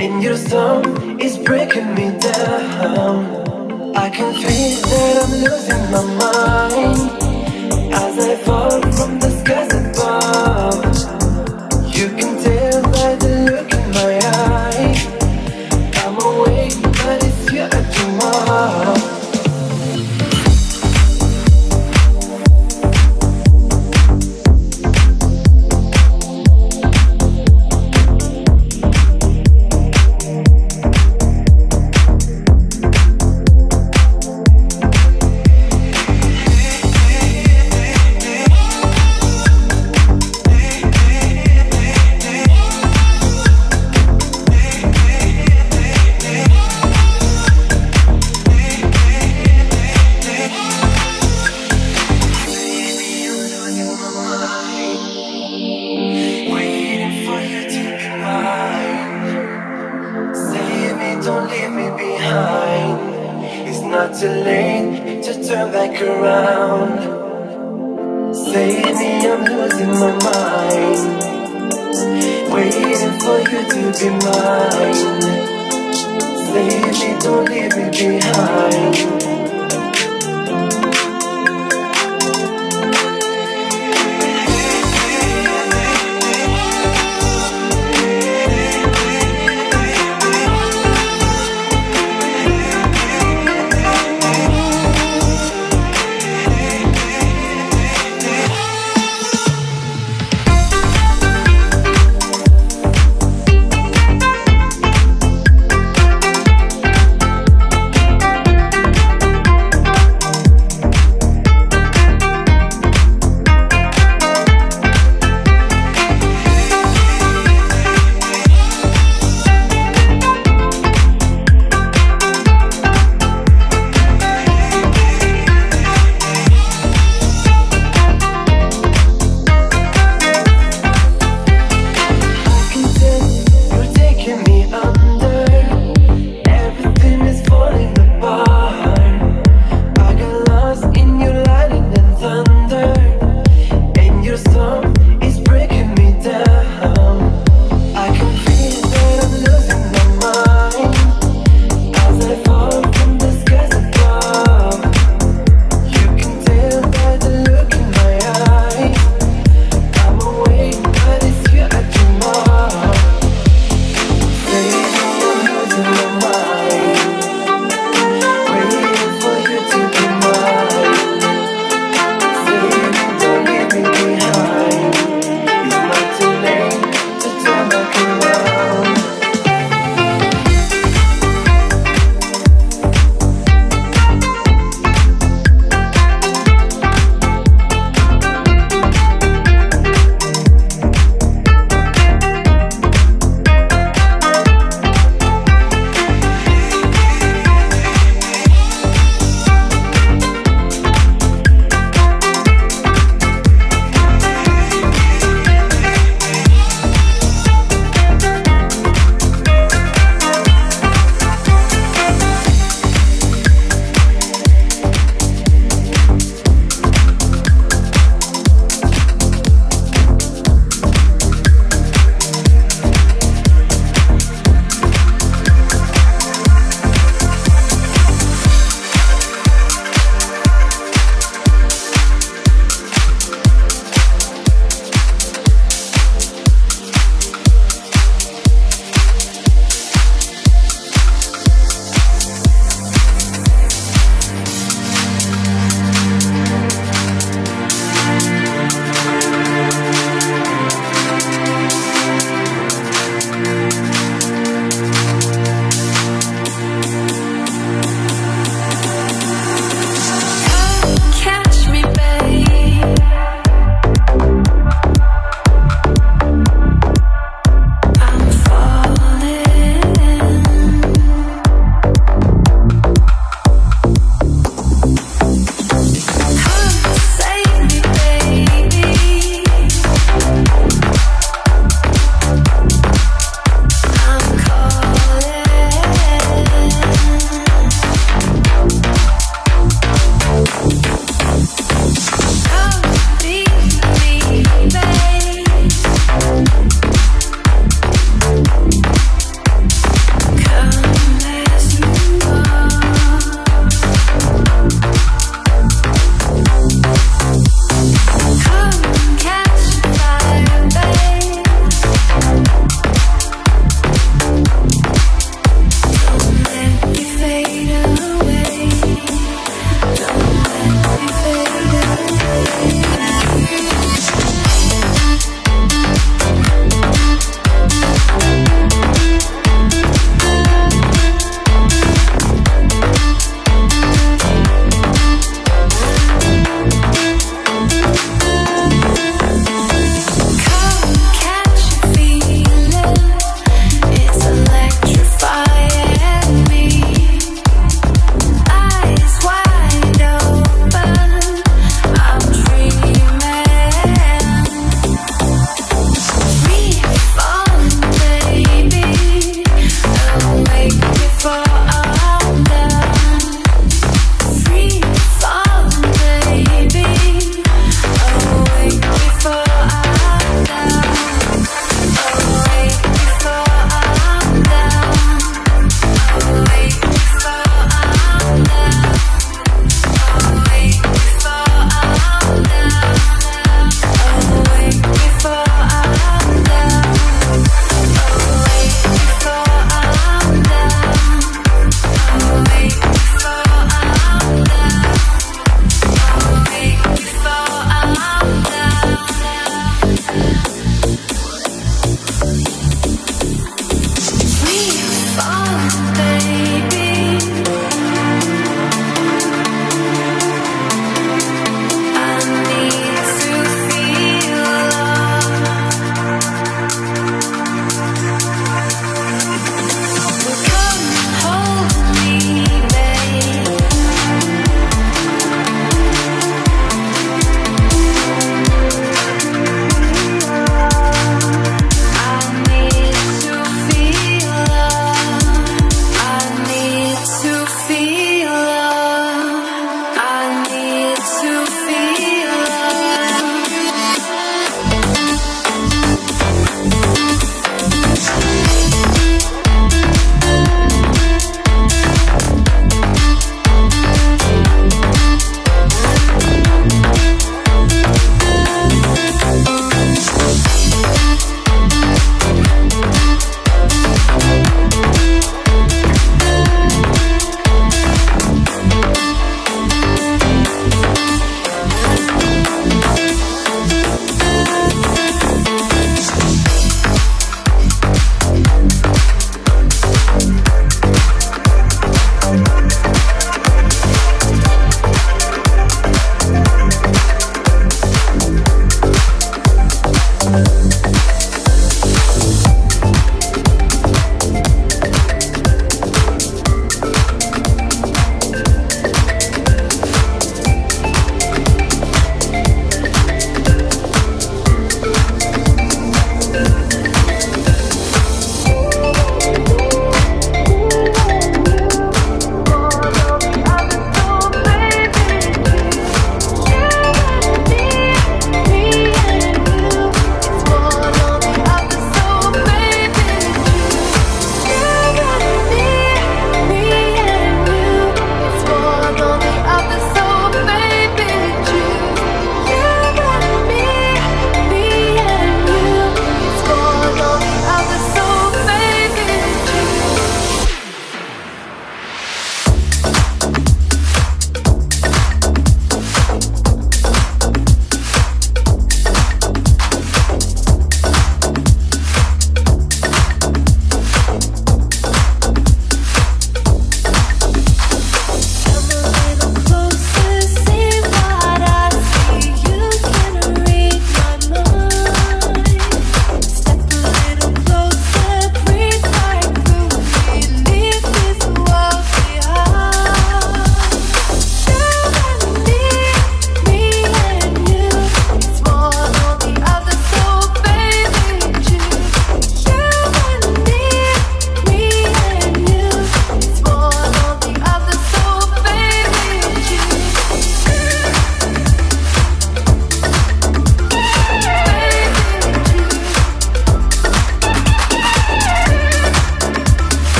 And your thumb is breaking me down. I can feel that I'm losing my mind as I fall from the skies above. You can take.